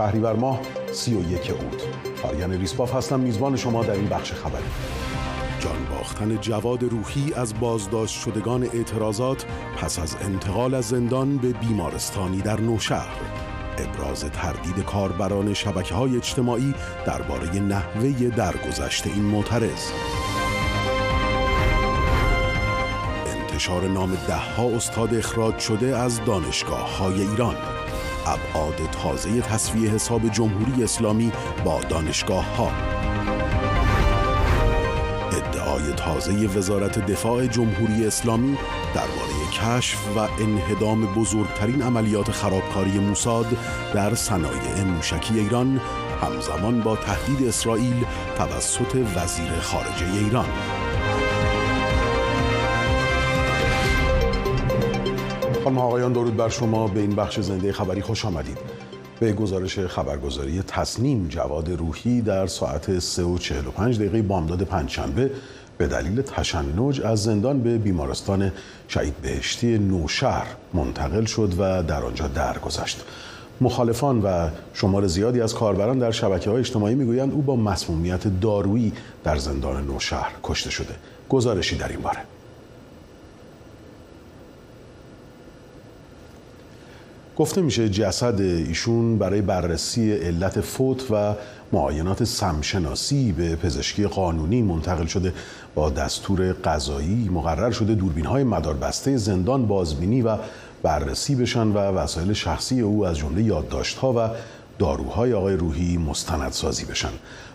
شهریور ماه 31 اود. آریان ریسپاف هستم میزبان شما در این بخش خبری. جان باختن جواد روحی از بازداشت شدگان اعتراضات پس از انتقال از زندان به بیمارستانی در نوشهر. ابراز تردید کاربران شبکه های اجتماعی درباره نحوه درگذشت این معترض. انتشار نام ده ها استاد اخراج شده از دانشگاه های ایران. ابعاد تازه تصویه حساب جمهوری اسلامی با دانشگاه ها. ادعای تازه وزارت دفاع جمهوری اسلامی درباره کشف و انهدام بزرگترین عملیات خرابکاری موساد در صنایع موشکی ایران همزمان با تهدید اسرائیل توسط وزیر خارجه ایران. خانم آقایان درود بر شما به این بخش زنده خبری خوش آمدید به گزارش خبرگزاری تصنیم جواد روحی در ساعت 3 و 45 دقیقه بامداد پنجشنبه به دلیل تشنج از زندان به بیمارستان شهید بهشتی نوشهر منتقل شد و در آنجا درگذشت. مخالفان و شمار زیادی از کاربران در شبکه های اجتماعی می‌گویند او با مسمومیت دارویی در زندان نوشهر کشته شده. گزارشی در این باره. گفته میشه جسد ایشون برای بررسی علت فوت و معاینات سمشناسی به پزشکی قانونی منتقل شده. با دستور قضایی مقرر شده دوربین های مداربسته زندان بازبینی و بررسی بشن و وسایل شخصی او از جمله یادداشت‌ها و داروهای آقای روحی مستندسازی بشن.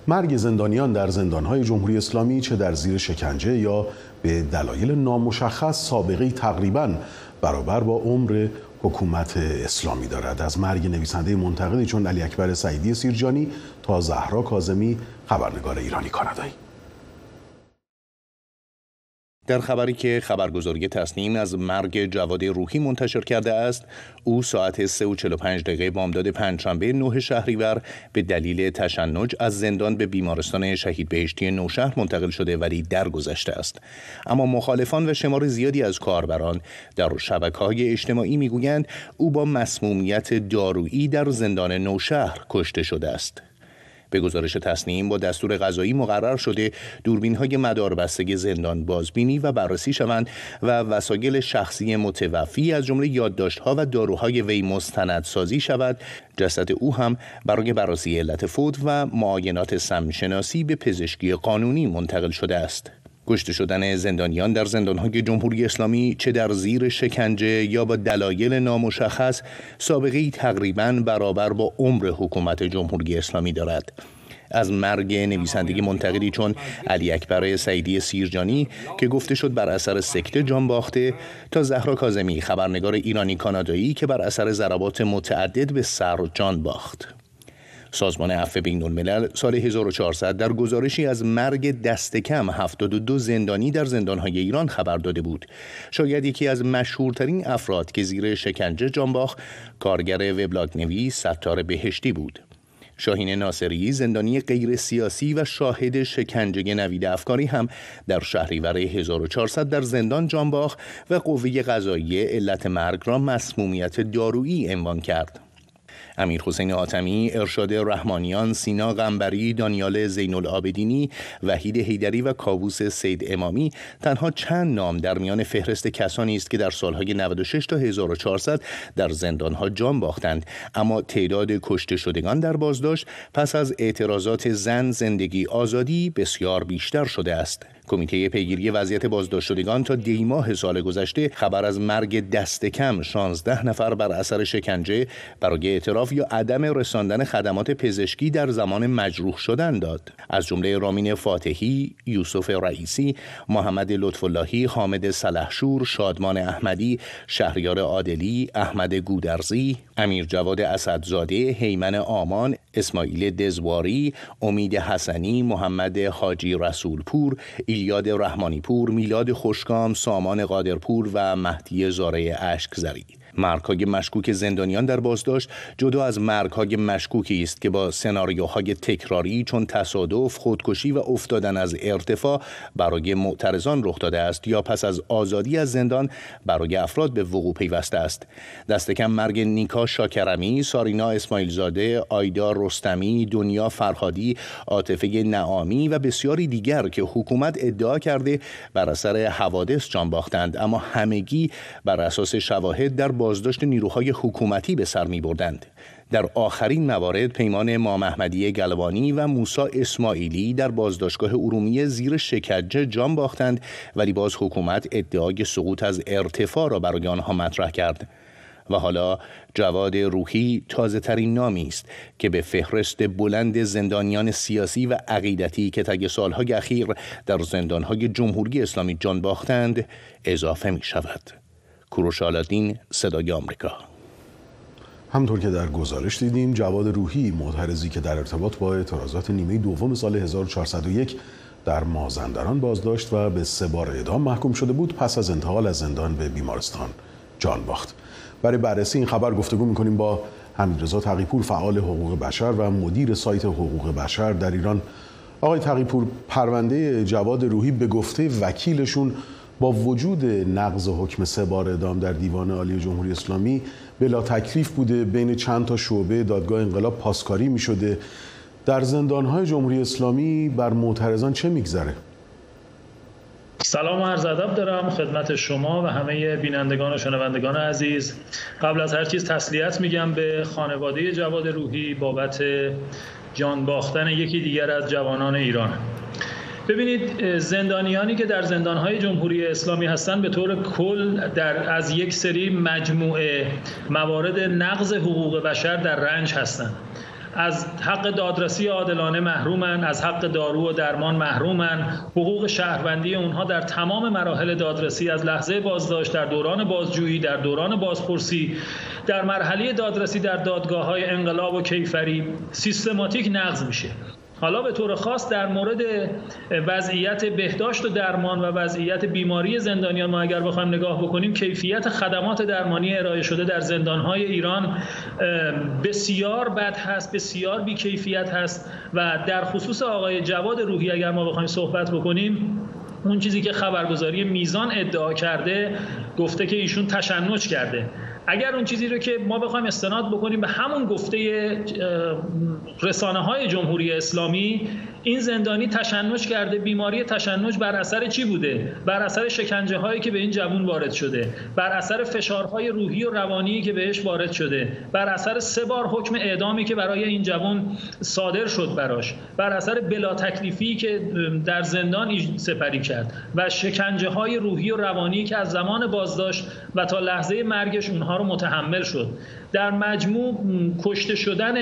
مرگ زندانیان در زندانهای جمهوری اسلامی چه در زیر شکنجه یا به دلایل نامشخص سابقه تقریبا برابر با عمر حکومت اسلامی دارد. از مرگ نویسنده منتقدی چون علی اکبر سعیدی سیرجانی تا زهرا کاظمی خبرنگار ایرانی کانادایی. در خبری که خبرگزاری تصنیم از مرگ جواد روحی منتشر کرده است او ساعت 3 و 45 دقیقه بامداد پنجشنبه 9 شهریور به دلیل تشنج از زندان به بیمارستان شهید بهشتی نوشهر منتقل شده ولی درگذشته است. اما مخالفان و شمار زیادی از کاربران در شبکه های اجتماعی می‌گویند او با مسمومیت دارویی در زندان نوشهر کشته شده است. به گزارش تصنیم با دستور غذایی مقرر شده دوربین های مداربستگی زندان بازبینی و بررسی شوند و وسایل شخصی متوفی از جمله یادداشت‌ها و داروهای وی مستندسازی شود. جسد او هم برای بررسی علت فوت و معاینات سمشناسی به پزشکی قانونی منتقل شده است. کشته شدن زندانیان در زندانهای جمهوری اسلامی چه در زیر شکنجه یا با دلایل نامشخص سابقه تقریبا برابر با عمر حکومت جمهوری اسلامی دارد. از مرگ نویسندگی منتقدی چون علی اکبر سعیدی سیرجانی که گفته شد بر اثر سکته جان باخته تا زهرا کازمی خبرنگار ایرانی کانادایی که بر اثر ضربات متعدد به سر جان باخت. سازمان عفو بین الملل سال 1400 در گزارشی از مرگ دست کم 72 زندانی در زندانهای ایران خبر داده بود. شاید یکی از مشهورترین افراد که زیر شکنجه جانباخ کارگر وبلاگ نویس ستار بهشتی بود. شاهین ناصری زندانی غیر سیاسی و شاهد شکنجه نوید افکاری هم در شهریور 1400 در زندان جانباخ و قوه قضایی علت مرگ را مسمومیت دارویی عنوان کرد. امیر حسین آتمی، ارشاد رحمانیان، سینا غنبری، دانیال زین العابدینی، وحید هیدری و کاووس سید امامی. تنها چند نام در میان فهرست کسانی است که در سالهای 96 تا 1400 در زندانها جان باختند. اما تعداد کشته شدگان در بازداشت پس از اعتراضات زن زندگی آزادی بسیار بیشتر شده است. کمیته پیگیری وضعیت بازداشت شدگان تا دیماه سال گذشته خبر از مرگ دست کم 16 نفر بر اثر شکنجه برای اعتراف یا عدم رساندن خدمات پزشکی در زمان مجروح شدن داد. از جمله رامین فاتحی، یوسف رئیسی، محمد لطف اللهی، حامد سلحشور، شادمان احمدی، شهریار عادلی، احمد گودرزی، امیر جواد اسدزاده، هیمن آمان، اسماعیل دزواری، امید حسنی، محمد حاجی رسولپور، ایلیاد رحمانی پور، میلاد خوشکام، سامان قادرپور و مهدی زاره اشکزری. مرگهای مشکوک زندانیان در بازداشت جدا از مرگهای مشکوکی است که با سناریوهای تکراری چون تصادف، خودکشی و افتادن از ارتفاع برای معترضان رخ داده است یا پس از آزادی از زندان برای افراد به وقوع پیوسته است. دست کم مرگ نیکا شاکرمی، سارینا اسماعیلزاده، آیدا رستمی، دنیا فرهادی، عاطفه نعامی و بسیاری دیگر که حکومت ادعا کرده بر اثر حوادث جان باختند اما همگی بر اساس شواهد در بازداشت نیروهای حکومتی به سر می بردند. در آخرین موارد پیمان ما محمدی گلوانی و موسا اسماعیلی در بازداشتگاه ارومیه زیر شکنجه جان باختند ولی باز حکومت ادعای سقوط از ارتفاع را برای آنها مطرح کرد و حالا جواد روحی تازه ترین نامی است که به فهرست بلند زندانیان سیاسی و عقیدتی که طی سالهای اخیر در زندانهای جمهوری اسلامی جان باختند اضافه می شود. کوروش آلادین صدای آمریکا. همطور که در گزارش دیدیم جواد روحی معترضی که در ارتباط با اعتراضات نیمه دوم سال 1401 در مازندران بازداشت و به سه بار اعدام محکوم شده بود پس از انتقال از زندان به بیمارستان جان باخت. برای بررسی این خبر گفتگو می‌کنیم با حمیدرضا تقیپور فعال حقوق بشر و مدیر سایت حقوق بشر در ایران. آقای تقیپور پرونده جواد روحی به گفته وکیلشون با وجود نقض حکم سه بار اعدام در دیوان عالی جمهوری اسلامی بلا تکلیف بوده بین چند تا شعبه دادگاه انقلاب پاسکاری می شده در زندانهای جمهوری اسلامی بر معترضان چه میگذره؟ سلام و عرض ادب دارم خدمت شما و همه بینندگان و شنوندگان عزیز. قبل از هر چیز تسلیت میگم به خانواده جواد روحی بابت جان باختن یکی دیگر از جوانان ایران. ببینید زندانیانی که در زندانهای جمهوری اسلامی هستند به طور کل در از یک سری مجموعه موارد نقض حقوق بشر در رنج هستند. از حق دادرسی عادلانه محرومن از حق دارو و درمان محرومن حقوق شهروندی اونها در تمام مراحل دادرسی از لحظه بازداشت در دوران بازجویی در دوران بازپرسی در مرحله دادرسی در دادگاه های انقلاب و کیفری سیستماتیک نقض میشه. حالا به طور خاص در مورد وضعیت بهداشت و درمان و وضعیت بیماری زندانیان ما اگر بخوایم نگاه بکنیم کیفیت خدمات درمانی ارائه شده در زندانهای ایران بسیار بد هست بسیار بیکیفیت هست و در خصوص آقای جواد روحی اگر ما بخوایم صحبت بکنیم اون چیزی که خبرگزاری میزان ادعا کرده گفته که ایشون تشنج کرده. اگر اون چیزی رو که ما بخوایم استناد بکنیم به همون گفته رسانه های جمهوری اسلامی این زندانی تشنج کرده بیماری تشنج بر اثر چی بوده؟ بر اثر شکنجه هایی که به این جوون وارد شده. بر اثر فشارهای روحی و روانی که بهش وارد شده. بر اثر سه بار حکم اعدامی که برای این جوون صادر شد براش. بر اثر بلا تکلیفی که در زندان سپری کرد. و شکنجه های روحی و روانی که از زمان بازداشت و تا لحظه مرگش اونها رو متحمل شد. در مجموع کشته شدن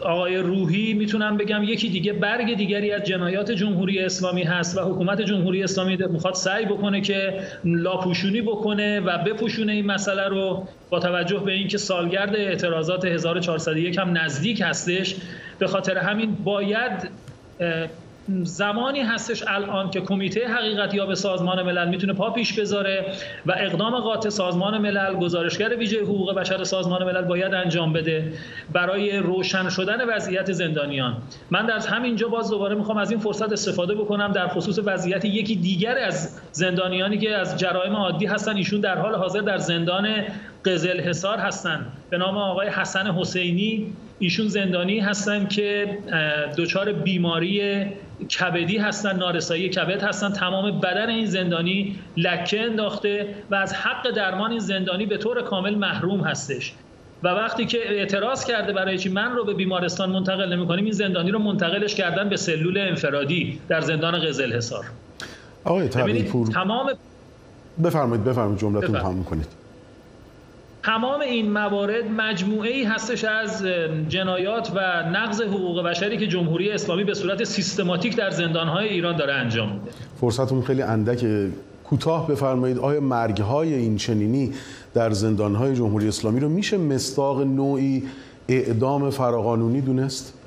آقای روحی می‌تونم بگم یکی دیگه برگ دیگری از جنایات جمهوری اسلامی هست و حکومت جمهوری اسلامی می‌خواد سعی بکنه که لاپوشونی بکنه و بپوشونه این مسئله رو با توجه به اینکه سالگرد اعتراضات 1401 هم نزدیک هستش. به خاطر همین باید زمانی هستش الان که کمیته حقیقت یا به سازمان ملل می‌تونه پا پیش بذاره و اقدام قاطع سازمان ملل گزارشگر ویژه حقوق بشر سازمان ملل باید انجام بده برای روشن شدن وضعیت زندانیان. من در همینجا باز دوباره می‌خوام از این فرصت استفاده بکنم در خصوص وضعیت یکی دیگر از زندانیانی که از جرایم عادی هستن ایشون در حال حاضر در زندان قزل حصار هستن. به نام آقای حسن حسینی ایشون زندانی هستن که دچار بیماری کبدی هستن نارسایی کبد هستن. تمام بدن این زندانی لکه انداخته و از حق درمان این زندانی به طور کامل محروم هستش. و وقتی که اعتراض کرده برای چی من رو به بیمارستان منتقل نمی کنیم این زندانی رو منتقلش کردن به سلول انفرادی در زندان قزل حصار آقای تمام بفرمایید بفرمایید جملتون تمام کنید. تمام این موارد مجموعه ای هستش از جنایات و نقض حقوق بشری که جمهوری اسلامی به صورت سیستماتیک در زندانهای ایران داره انجام میده فرصتون خیلی اندک کوتاه بفرمایید آیا مرگهای این چنینی در زندانهای جمهوری اسلامی رو میشه مستاق نوعی اعدام فراقانونی دونست؟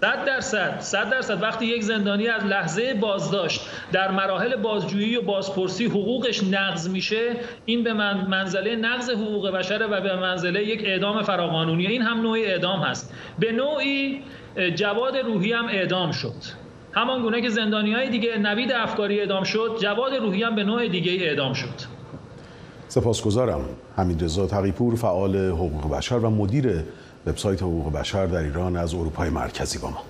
صد درصد صد درصد وقتی یک زندانی از لحظه بازداشت در مراحل بازجویی و بازپرسی حقوقش نقض میشه این به منزله نقض حقوق بشره و به منزله یک اعدام فراقانونی. این هم نوعی اعدام هست. به نوعی جواد روحی هم اعدام شد. همان گونه که زندانی های دیگه نوید افکاری اعدام شد جواد روحی هم به نوع دیگه اعدام شد. سپاسگزارم. حمید رضا تقیپور فعال حقوق بشر و مدیر وبسایت حقوق بشر در ایران از اروپای مرکزی با ما.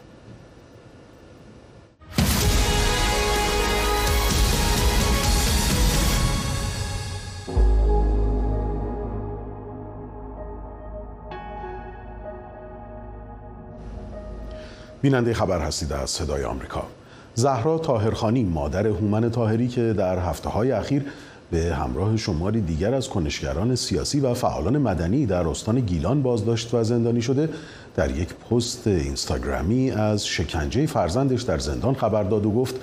بیننده خبر هستید از صدای آمریکا. زهرا تاهرخانی مادر هومن تاهری که در هفته های اخیر به همراه شماری دیگر از کنشگران سیاسی و فعالان مدنی در استان گیلان بازداشت و زندانی شده در یک پست اینستاگرامی از شکنجه فرزندش در زندان خبر داد و گفت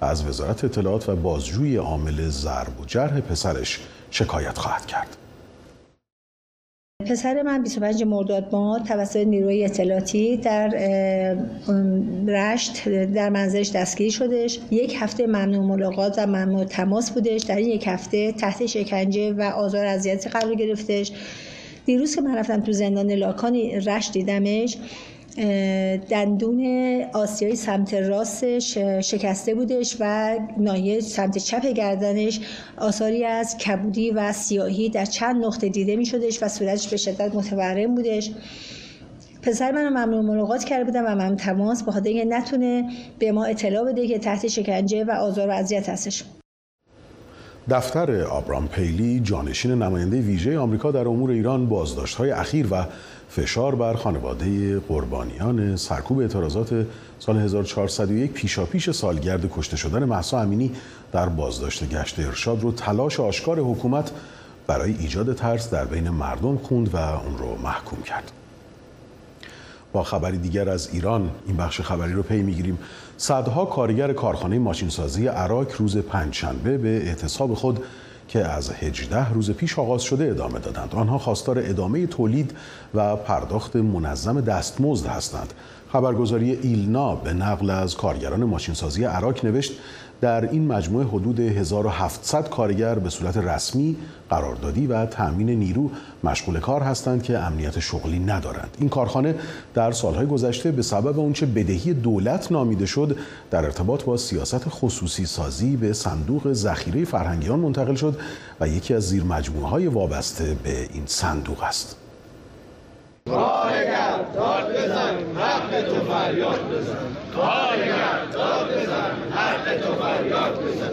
از وزارت اطلاعات و بازجوی عامل ضرب و جرح پسرش شکایت خواهد کرد. پسر من 25 مرداد ما توسط نیروی اطلاعاتی در رشت در منزلش دستگیری شدش. یک هفته ممنوع ملاقات و ممنوع تماس بودش. در این یک هفته تحت شکنجه و آزار اذیتی قرار گرفتش. دیروز که من رفتم تو زندان لاکانی رشت دیدمش دندون آسیایی سمت راستش شکسته بودش و نایه سمت چپ گردنش آثاری از کبودی و سیاهی در چند نقطه دیده می شدش و صورتش به شدت متورم بودش. پسر من ممنوع ملاقات کرده بودم و من تماس با اینکه نتونه به ما اطلاع بده که تحت شکنجه و آزار و اذیت هستش. دفتر آبرام پیلی جانشین نماینده ویژه آمریکا در امور ایران بازداشت های اخیر و فشار بر خانواده قربانیان سرکوب اعتراضات سال 1401 پیشاپیش سالگرد کشته شدن محسا امینی در بازداشت گشت ارشاد رو تلاش آشکار حکومت برای ایجاد ترس در بین مردم خوند و اون رو محکوم کرد. با خبری دیگر از ایران این بخش خبری رو پی می‌گیریم صدها کارگر کارخانه ماشینسازی عراق روز پنجشنبه به اعتصاب خود که از 18 روز پیش آغاز شده ادامه دادند. آنها خواستار ادامه تولید و پرداخت منظم دستمزد هستند. خبرگزاری ایلنا به نقل از کارگران ماشینسازی عراق نوشت در این مجموعه حدود 1700 کارگر به صورت رسمی قراردادی و تأمین نیرو مشغول کار هستند که امنیت شغلی ندارند. این کارخانه در سالهای گذشته به سبب اونچه بدهی دولت نامیده شد در ارتباط با سیاست خصوصی سازی به صندوق ذخیره فرهنگیان منتقل شد و یکی از زیر مجموعه های وابسته به این صندوق است. کارگر داد بزن حق تو فریاد بزن. کارگر داد بزن. حق تو فریاد داد بزن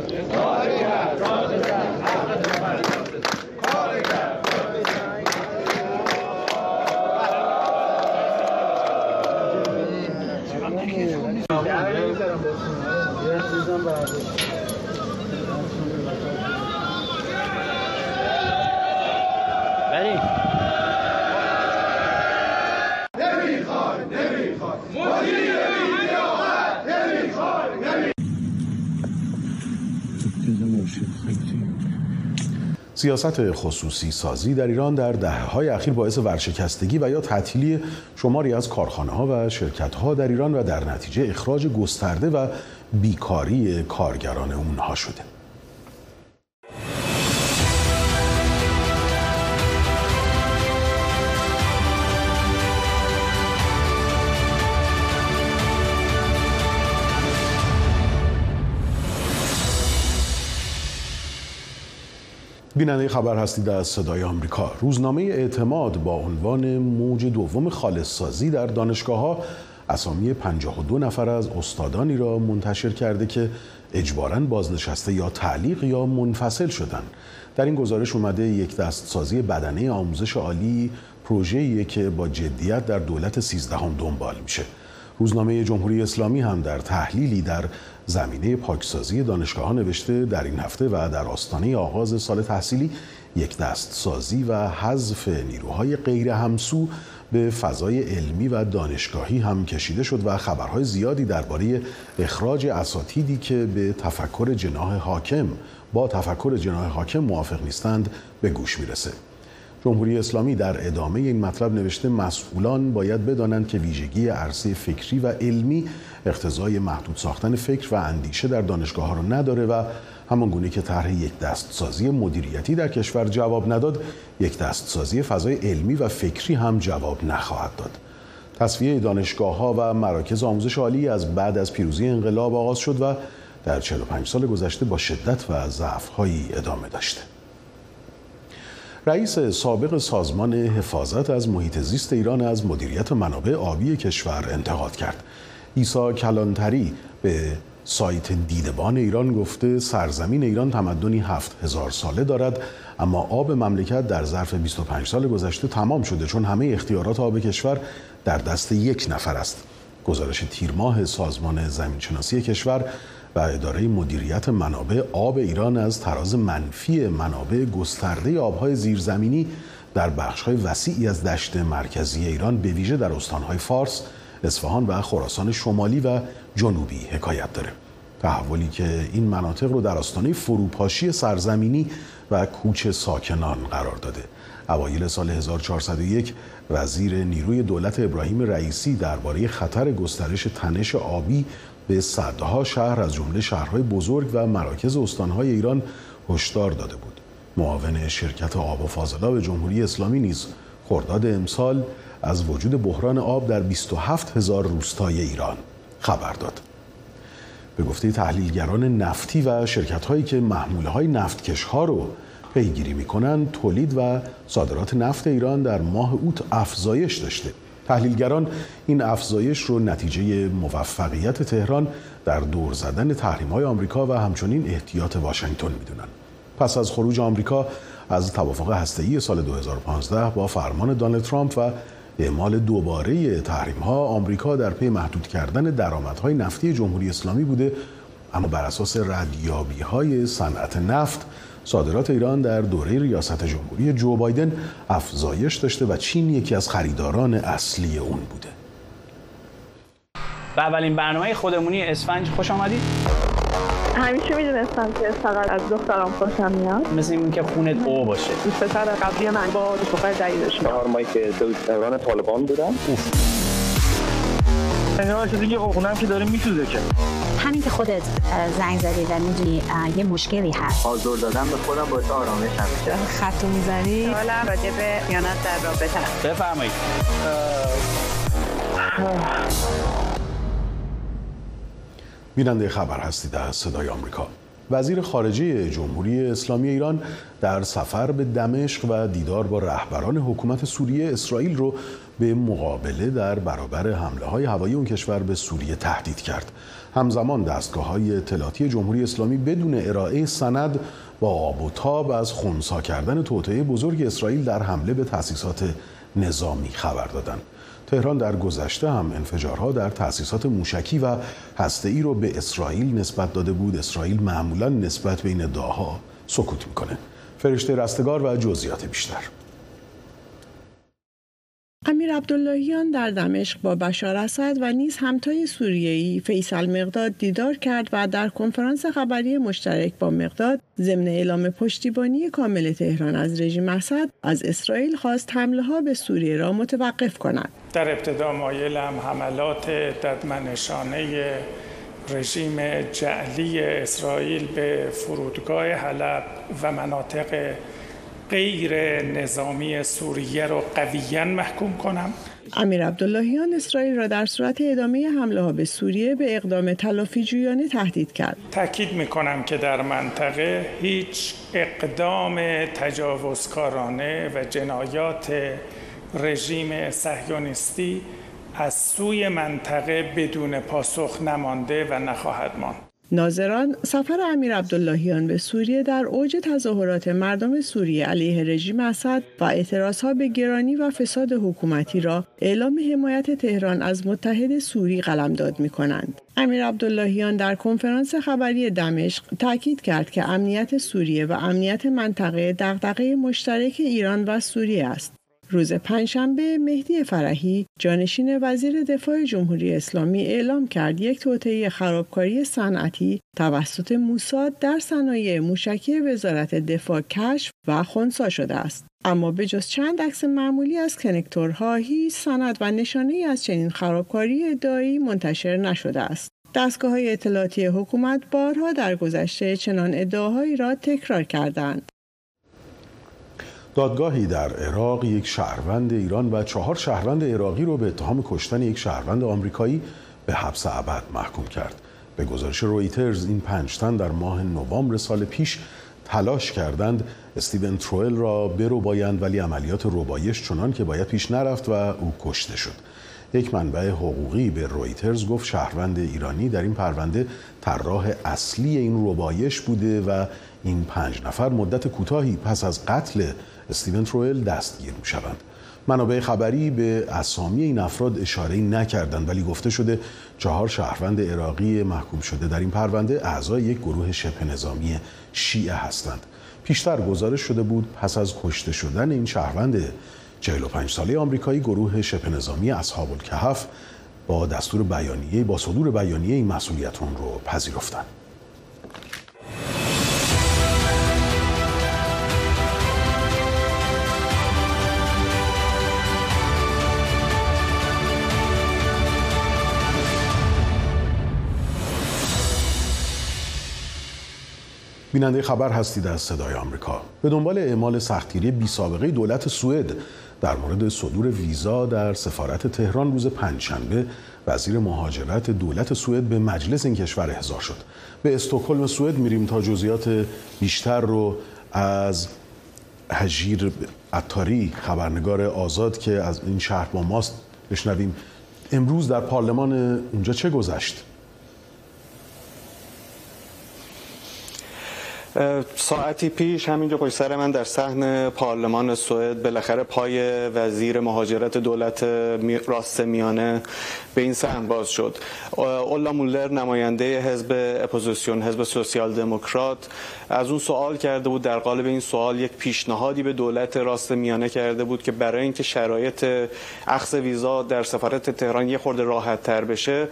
Ready? سیاست خصوصی سازی در ایران در دهه های اخیر باعث ورشکستگی و یا تعطیلی شماری از کارخانه ها و شرکت ها در ایران و در نتیجه اخراج گسترده و بیکاری کارگران اونها شده. بیننده خبر هستید از صدای آمریکا. روزنامه اعتماد با عنوان موج دوم خالص در دانشگاه ها اسامی 52 نفر از استادانی را منتشر کرده که اجباراً بازنشسته یا تعلیق یا منفصل شدن. در این گزارش اومده یک دستسازی بدنه آموزش عالی پروژه‌ایه که با جدیت در دولت 13 هم دنبال میشه. روزنامه جمهوری اسلامی هم در تحلیلی در زمینه پاکسازی دانشگاه نوشته در این هفته و در آستانه آغاز سال تحصیلی یک دست سازی و حذف نیروهای غیر همسو به فضای علمی و دانشگاهی هم کشیده شد و خبرهای زیادی درباره اخراج اساتیدی که به تفکر جناح حاکم با تفکر جناح حاکم موافق نیستند به گوش می‌رسه. جمهوری اسلامی در ادامه این مطلب نوشته مسئولان باید بدانند که ویژگی عرصه فکری و علمی اقتضای محدود ساختن فکر و اندیشه در دانشگاه ها رو نداره و همان گونه که طرح یک دستسازی مدیریتی در کشور جواب نداد یک دستسازی فضای علمی و فکری هم جواب نخواهد داد تصفیه دانشگاه ها و مراکز آموزش عالی از بعد از پیروزی انقلاب آغاز شد و در 45 سال گذشته با شدت و ضعف‌هایی ادامه داشته. رئیس سابق سازمان حفاظت از محیط زیست ایران از مدیریت منابع آبی کشور انتقاد کرد. ایسا کلانتری به سایت دیدبان ایران گفته سرزمین ایران تمدنی هفت هزار ساله دارد اما آب مملکت در ظرف 25 سال گذشته تمام شده چون همه اختیارات آب کشور در دست یک نفر است گزارش تیرماه سازمان زمینشناسی کشور و اداره مدیریت منابع آب ایران از تراز منفی منابع گسترده آبهای زیرزمینی در بخشهای وسیعی از دشت مرکزی ایران به ویژه در استانهای فارس، اصفهان و خراسان شمالی و جنوبی حکایت داره. تحولی که این مناطق رو در آستانه فروپاشی سرزمینی و کوچ ساکنان قرار داده. اوایل سال 1401 وزیر نیروی دولت ابراهیم رئیسی درباره خطر گسترش تنش آبی به صدها شهر از جمله شهرهای بزرگ و مراکز استانهای ایران هشدار داده بود. معاون شرکت آب و فاضلاب جمهوری اسلامی نیز خرداد امسال از وجود بحران آب در 27 هزار روستای ایران خبر داد. به گفته تحلیلگران نفتی و شرکت هایی که محموله های نفتکش ها رو پیگیری می‌کنند تولید و صادرات نفت ایران در ماه اوت افزایش داشته تحلیلگران این افزایش رو نتیجه موفقیت تهران در دور زدن تحریم های آمریکا و همچنین احتیاط واشنگتن می‌دونن. پس از خروج آمریکا از توافق هسته‌ای سال 2015 با فرمان دونالد ترامپ و اعمال دوباره تحریم ها آمریکا در پی محدود کردن درآمدهای نفتی جمهوری اسلامی بوده اما بر اساس ردیابی های صنعت نفت صادرات ایران در دوره ریاست جمهوری جو بایدن افزایش داشته و چین یکی از خریداران اصلی اون بوده. به اولین برنامه خودمونی اسفنج خوش آمدید. همیشه می‌دونستم که فقط از دخترم خوشم میاد. مثل این که خونت او باشه. دوست پسر قبلی من با دوست دختر جدیدش چهار ماهی که دوران طالبان بودم اینا چیزی که خونم که داره میسوزه که. همین که خودت زنگ زدی و می‌دونی یه مشکلی هست. آزور دادن به خودم باعث آرامش همیشه خط می‌زنی؟ حالا راجع به خیانت در رابطه بفرمایید. بیننده خبر هستید از صدای آمریکا. وزیر خارجه جمهوری اسلامی ایران در سفر به دمشق و دیدار با رهبران حکومت سوریه اسرائیل رو به مقابله در برابر حمله های هوایی اون کشور به سوریه تهدید کرد. همزمان دستگاه های اطلاعاتی جمهوری اسلامی بدون ارائه سند با آب و تاب از خونسا کردن توطئه بزرگ اسرائیل در حمله به تأسیسات نظامی خبر دادند. تهران در گذشته هم انفجارها در تأسیسات موشکی و هسته‌ای رو به اسرائیل نسبت داده بود. اسرائیل معمولا نسبت به این ادعاها سکوت می‌کنه. فرشته رستگار و جزئیات بیشتر. عبداللهیان در دمشق با بشار اسد و نیز همتای سوریه‌ای فیصل مقداد دیدار کرد و در کنفرانس خبری مشترک با مقداد ضمن اعلام پشتیبانی کامل تهران از رژیم اسد از اسرائیل خواست حمله ها به سوریه را متوقف کند. در ابتدا مایلم حملات ددمنشانه رژیم جعلی اسرائیل به فرودگاه حلب و مناطق غیر نظامی سوریه رو قویا محکوم کنم امیر عبداللهیان اسرائیل را در صورت ادامه حمله ها به سوریه به اقدام تلافی جویانه تهدید کرد. تاکید می کنم که در منطقه هیچ اقدام تجاوزکارانه و جنایات رژیم صهیونیستی از سوی منطقه بدون پاسخ نمانده و نخواهد ماند. ناظران سفر امیر عبداللهیان به سوریه در اوج تظاهرات مردم سوریه علیه رژیم اسد و اعتراضها به گرانی و فساد حکومتی را اعلام حمایت تهران از متحد سوری قلمداد می کنند. امیر عبداللهیان در کنفرانس خبری دمشق تاکید کرد که امنیت سوریه و امنیت منطقه دغدغه مشترک ایران و سوریه است. روز پنجشنبه مهدی فرحی جانشین وزیر دفاع جمهوری اسلامی اعلام کرد یک توطئه خرابکاری صنعتی توسط موساد در صنایع موشکی وزارت دفاع کشف و خونسا شده است. اما به جز چند عکس معمولی از کنکتورها هیچ سند و نشانه ای از چنین خرابکاری ادعایی منتشر نشده است. دستگاه های اطلاعاتی حکومت بارها در گذشته چنان ادعاهایی را تکرار کردند. دادگاهی در عراق یک شهروند ایران و چهار شهروند عراقی رو به اتهام کشتن یک شهروند آمریکایی به حبس ابد محکوم کرد. به گزارش رویترز این پنج تن در ماه نوامبر سال پیش تلاش کردند استیون ترویل را برو بایند ولی عملیات روبایش چنان که باید پیش نرفت و او کشته شد. یک منبع حقوقی به رویترز گفت شهروند ایرانی در این پرونده طراح اصلی این روبایش بوده و این پنج نفر مدت کوتاهی پس از قتل استیون ترویل دستگیر می شوند. منابع خبری به اسامی این افراد اشاره نکردند ولی گفته شده چهار شهروند عراقی محکوم شده در این پرونده اعضای یک گروه شبه نظامی شیعه هستند. پیشتر گزارش شده بود پس از کشته شدن این شهروند 45 ساله آمریکایی گروه شبه نظامی اصحاب الکهف با دستور بیانیه با صدور بیانیه این مسئولیت رو پذیرفتند. بیننده خبر هستید از صدای آمریکا. به دنبال اعمال سختگیری بی سابقه دولت سوئد در مورد صدور ویزا در سفارت تهران روز پنجشنبه وزیر مهاجرت دولت سوئد به مجلس این کشور احضار شد. به استکهلم سوئد میریم تا جزئیات بیشتر رو از هجیر اتاری خبرنگار آزاد که از این شهر با ماست بشنویم. امروز در پارلمان اونجا چه گذشت؟ ساعتی پیش همینجا پشت سر من در صحن پارلمان سوئد بالاخره پای وزیر مهاجرت دولت راست میانه به این صحن باز شد. اولا مولر نماینده حزب اپوزیسیون حزب سوسیال دموکرات از اون سوال کرده بود در قالب این سوال یک پیشنهادی به دولت راست میانه کرده بود که برای اینکه شرایط اخذ ویزا در سفارت تهران یه خورده راحت تر بشه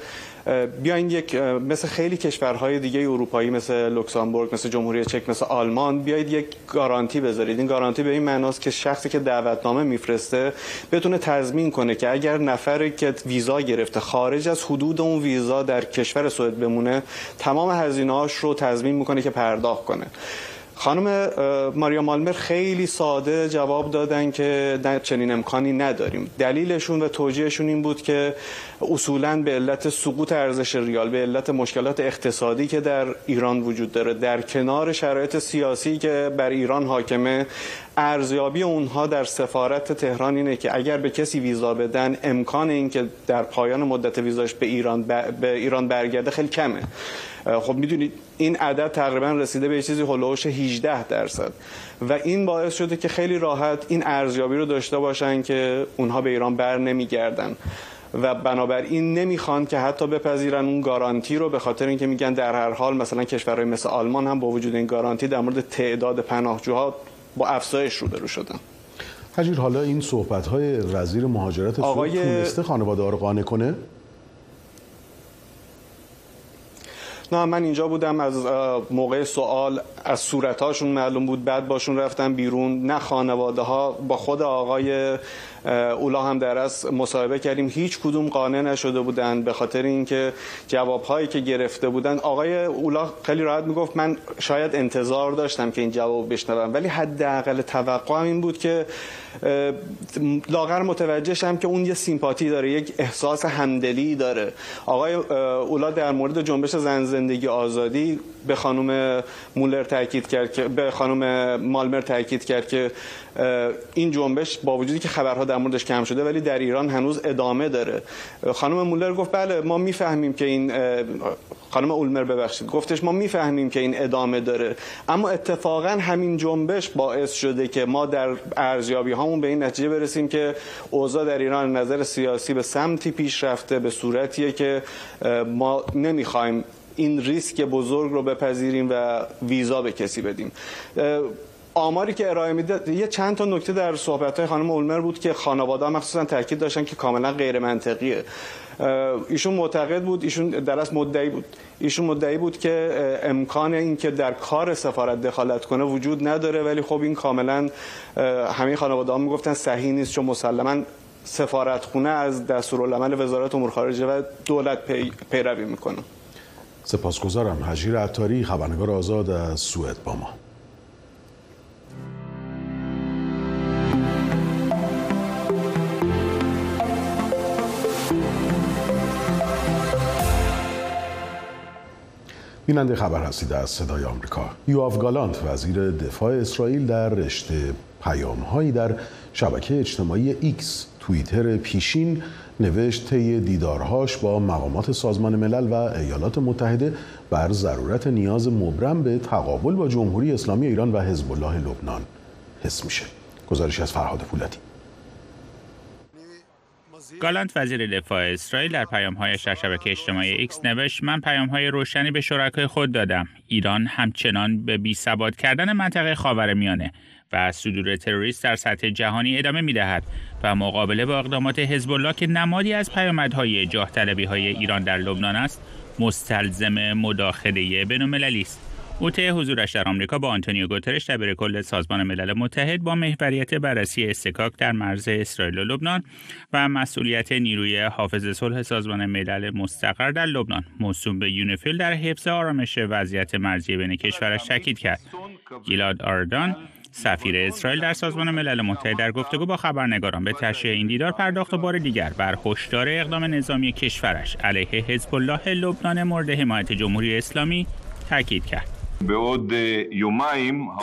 بیاین یک مثل خیلی کشورهای دیگه اروپایی مثل لوکسامبورگ مثل جمهوری چک مثل آلمان بیاید یک گارانتی بذارید. این گارانتی به این معناست که شخصی که دعوتنامه میفرسته بتونه تضمین کنه که اگر نفری که ویزا گرفته خارج از حدود اون ویزا در کشور سوئد بمونه تمام هزینه‌هاش رو تضمین می‌کنه که پرداخت کنه. خانم ماریا مالمر خیلی ساده جواب دادن که چنین امکانی نداریم. دلیلشون و توجیهشون این بود که اصولا به علت سقوط ارزش ریال به علت مشکلات اقتصادی که در ایران وجود داره در کنار شرایط سیاسی که بر ایران حاکمه ارزیابی اونها در سفارت تهران اینه که اگر به کسی ویزا بدن امکان این که در پایان مدت ویزاش به ایران به ایران برگرده خیلی کمه. خب می‌دونید این عدد تقریبا رسیده به چیزی هلوش 18 درصد. و این باعث شده که خیلی راحت این ارزیابی رو داشته باشن که اونها به ایران بر نمیگردن. و بنابراین نمی‌خوان که حتی بپذیرن اون گارانتی رو به خاطر اینکه میگن در هر حال مثلا کشورهای مثل آلمان هم با وجود این گارانتی در مورد تعداد پناهجوها با افزایش روبرو شدن. حجیر حالا این صحبت های وزیر مهاجرت آقای... تونسته خانواده رو قانع کنه؟ نه من اینجا بودم از موقع سوال از صورتهاشون معلوم بود بعد باشون رفتم بیرون نه خانواده ها با خود آقای اولا هم در از مصاحبه کردیم هیچ کدوم قانع نشده بودن به خاطر اینکه جوابهایی که گرفته بودن آقای اولا خیلی راحت می‌گفت من شاید انتظار داشتم که این جواب بشنوم ولی حداقل توقعم این بود که لاغر متوجه شم که اون یه سیمپاتی داره یک احساس همدلی داره. آقای اولا در مورد جنبش زن زندگی آزادی به خانم مولر تاکید کرد که به خانم مالمر تاکید کرد که این جنبش با وجودی که خبرها در موردش کم شده ولی در ایران هنوز ادامه داره. خانم مولر گفت بله ما می‌فهمیم که این خانم اولمر ببخشید گفتش ما می‌فهمیم که این ادامه داره. اما اتفاقا همین جنبش باعث شده که ما در ارزیابی هامون به این نتیجه برسیم که اوضاع در ایران نظر سیاسی به سمتی پیش رفته به صورتیه که ما نمی‌خوایم این ریسک بزرگ رو بپذیریم و ویزا به کسی بدیم. آماری که ارائه میده یه چند تا نکته در صحبت های خانم اولمر بود که خانواده مخصوصا تاکید داشتن که کاملا غیر منطقیه ایشون معتقد بود ایشون در اصل مدعی بود. ایشون مدعی بود که امکان اینکه در کار سفارت دخالت کنه وجود نداره ولی خب این کاملا همه خانواده ها می‌گفتن صحیح نیست چون مسلما سفارت خونه از دستورالعمل وزارت امور خارجه و دولت پی، پیروی می‌کنه. سپاسگزارم. هژیر عطاری خبرنگار آزاد از سوئد با ما. بیننده خبر هستید از صدای آمریکا. یواف گالانت وزیر دفاع اسرائیل در رشته پیام هایی در شبکه اجتماعی ایکس توییتر پیشین نوشت طی دیدارهاش با مقامات سازمان ملل و ایالات متحده بر ضرورت نیاز مبرم به تقابل با جمهوری اسلامی ایران و حزب الله لبنان حس میشه. گزارشی از فرهاد پولادی گالانت وزیر دفاع اسرائیل در پیام‌هایش در شبکه اجتماعی ایکس نوشت من پیام‌های روشنی به شرکای خود دادم. ایران همچنان به بی ثبات کردن منطقه خاورمیانه. و صدور تروریست در سطح جهانی ادامه می‌دهد و مقابله با اقدامات حزب الله که نمادی از پیامدهای جاه های ایران در لبنان است مستلزم مداخله بین‌المللی است. او طی حضورش در آمریکا با آنتونیو گوترش دبیر کل سازمان ملل متحد با محوریت بررسی اصطکاک در مرز اسرائیل و لبنان و مسئولیت نیروی حافظ صلح سازمان ملل مستقر در لبنان. موسوم به یونیفیل در حفظ آرامش وضعیت مرزی بین کشورش تاکید کرد. گیلاد آردان سفیر اسرائیل در سازمان ملل متحد در گفتگو با خبرنگاران به تشریح این دیدار پرداخت و بار دیگر بر هشدار اقدام نظامی کشورش علیه حزب الله لبنان مورد حمایت جمهوری اسلامی تاکید کرد.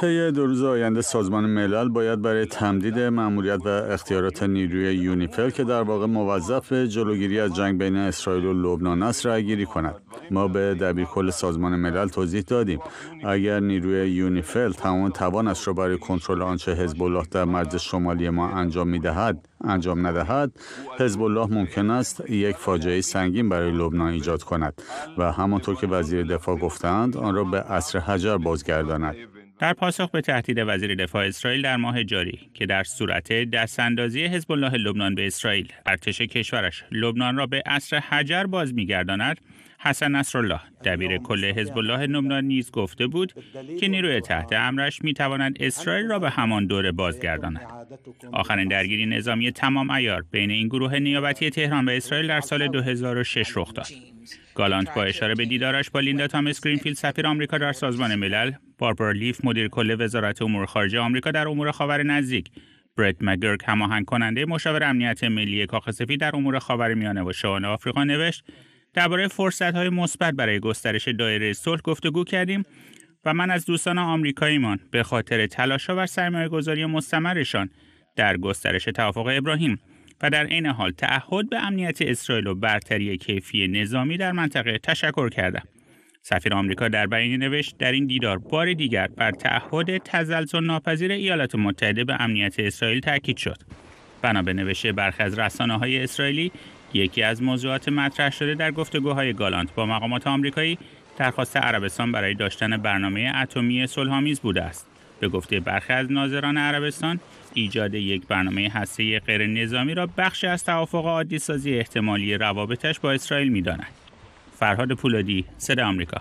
طی دو روز آینده سازمان ملل باید برای تمدید مأموریت و اختیارات نیروی یونیفل که در واقع موظف جلوگیری از جنگ بین اسرائیل و لبنان است رأیگیری کند. ما به دبیرکل سازمان ملل توضیح دادیم. اگر نیروی یونیفل تمام توانش را برای کنترل آنچه حزب الله در مرز شمالی ما انجام می‌دهد انجام ندهد حزب الله ممکن است یک فاجعه سنگین برای لبنان ایجاد کند و همانطور که وزیر دفاع گفتند آن را به عصر حجر بازگرداند. در پاسخ به تهدید وزیر دفاع اسرائیل در ماه جاری که در صورت دستاندازی حزب الله لبنان به اسرائیل ارتش کشورش لبنان را به عصر حجر باز میگرداند حسن نصرالله دبیر کل حزب الله لبنان نیز گفته بود که نیروی تحت امرش می تواند اسرائیل را به همان دوره بازگرداند. آخرین درگیری نظامی تمام عیار بین این گروه نیابتی تهران و اسرائیل در سال 2006 رخ داد. گالانت با اشاره به دیدارش با لیندا تامس گرینفیلد سفیر آمریکا در سازمان ملل باربارا لیف مدیر کل وزارت امور خارجه آمریکا در امور خاور نزدیک برت مگرک هماهنگ کننده مشاور امنیت ملی کاخ سفید در امور خاورمیانه و شمال آفریقا نوشت درباره فرصت‌های مثبت برای گسترش دایره صلح گفتگو کردیم و من از دوستان آمریکاییمان به خاطر تلاش‌ها و سرمایه گذاری مستمرشان در گسترش توافق ابراهیم و در عین حال تعهد به امنیت اسرائیل و برتری کیفی نظامی در منطقه تشکر کردم. سفیر آمریکا در بیانیه نوشت در این دیدار بار دیگر بر تعهد تزلزل ناپذیر ایالات متحده به امنیت اسرائیل تاکید شد. بنا به نوشته برخی از رسانه های اسرائیلی یکی از موضوعات مطرح شده در گفتگوهای گالانت با مقامات آمریکایی درخواست عربستان برای داشتن برنامه اتمی صلحآمیز بوده است. به گفته برخی از ناظران عربستان ایجاد یک برنامه هسته غیر نظامی را بخشی از توافق عادی سازی احتمالی روابطش با اسرائیل می‌داند. فرهاد پولادی، صدا آمریکا.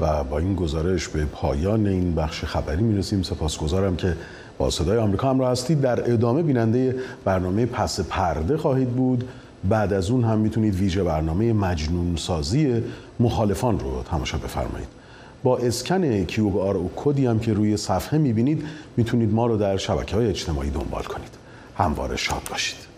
و با این گزارش به پایان این بخش خبری می‌رسیم سپاسگزارم که با صدای آمریکا همراه هستید در ادامه بیننده برنامه پس پرده خواهید بود. بعد از اون هم می‌تونید ویژه برنامه مجنون سازی مخالفان رو تماشا بفرمایید. با اسکن کیو آر او کدی هم که روی صفحه می‌بینید می‌تونید ما رو در شبکه های اجتماعی دنبال کنید. همواره شاد باشید.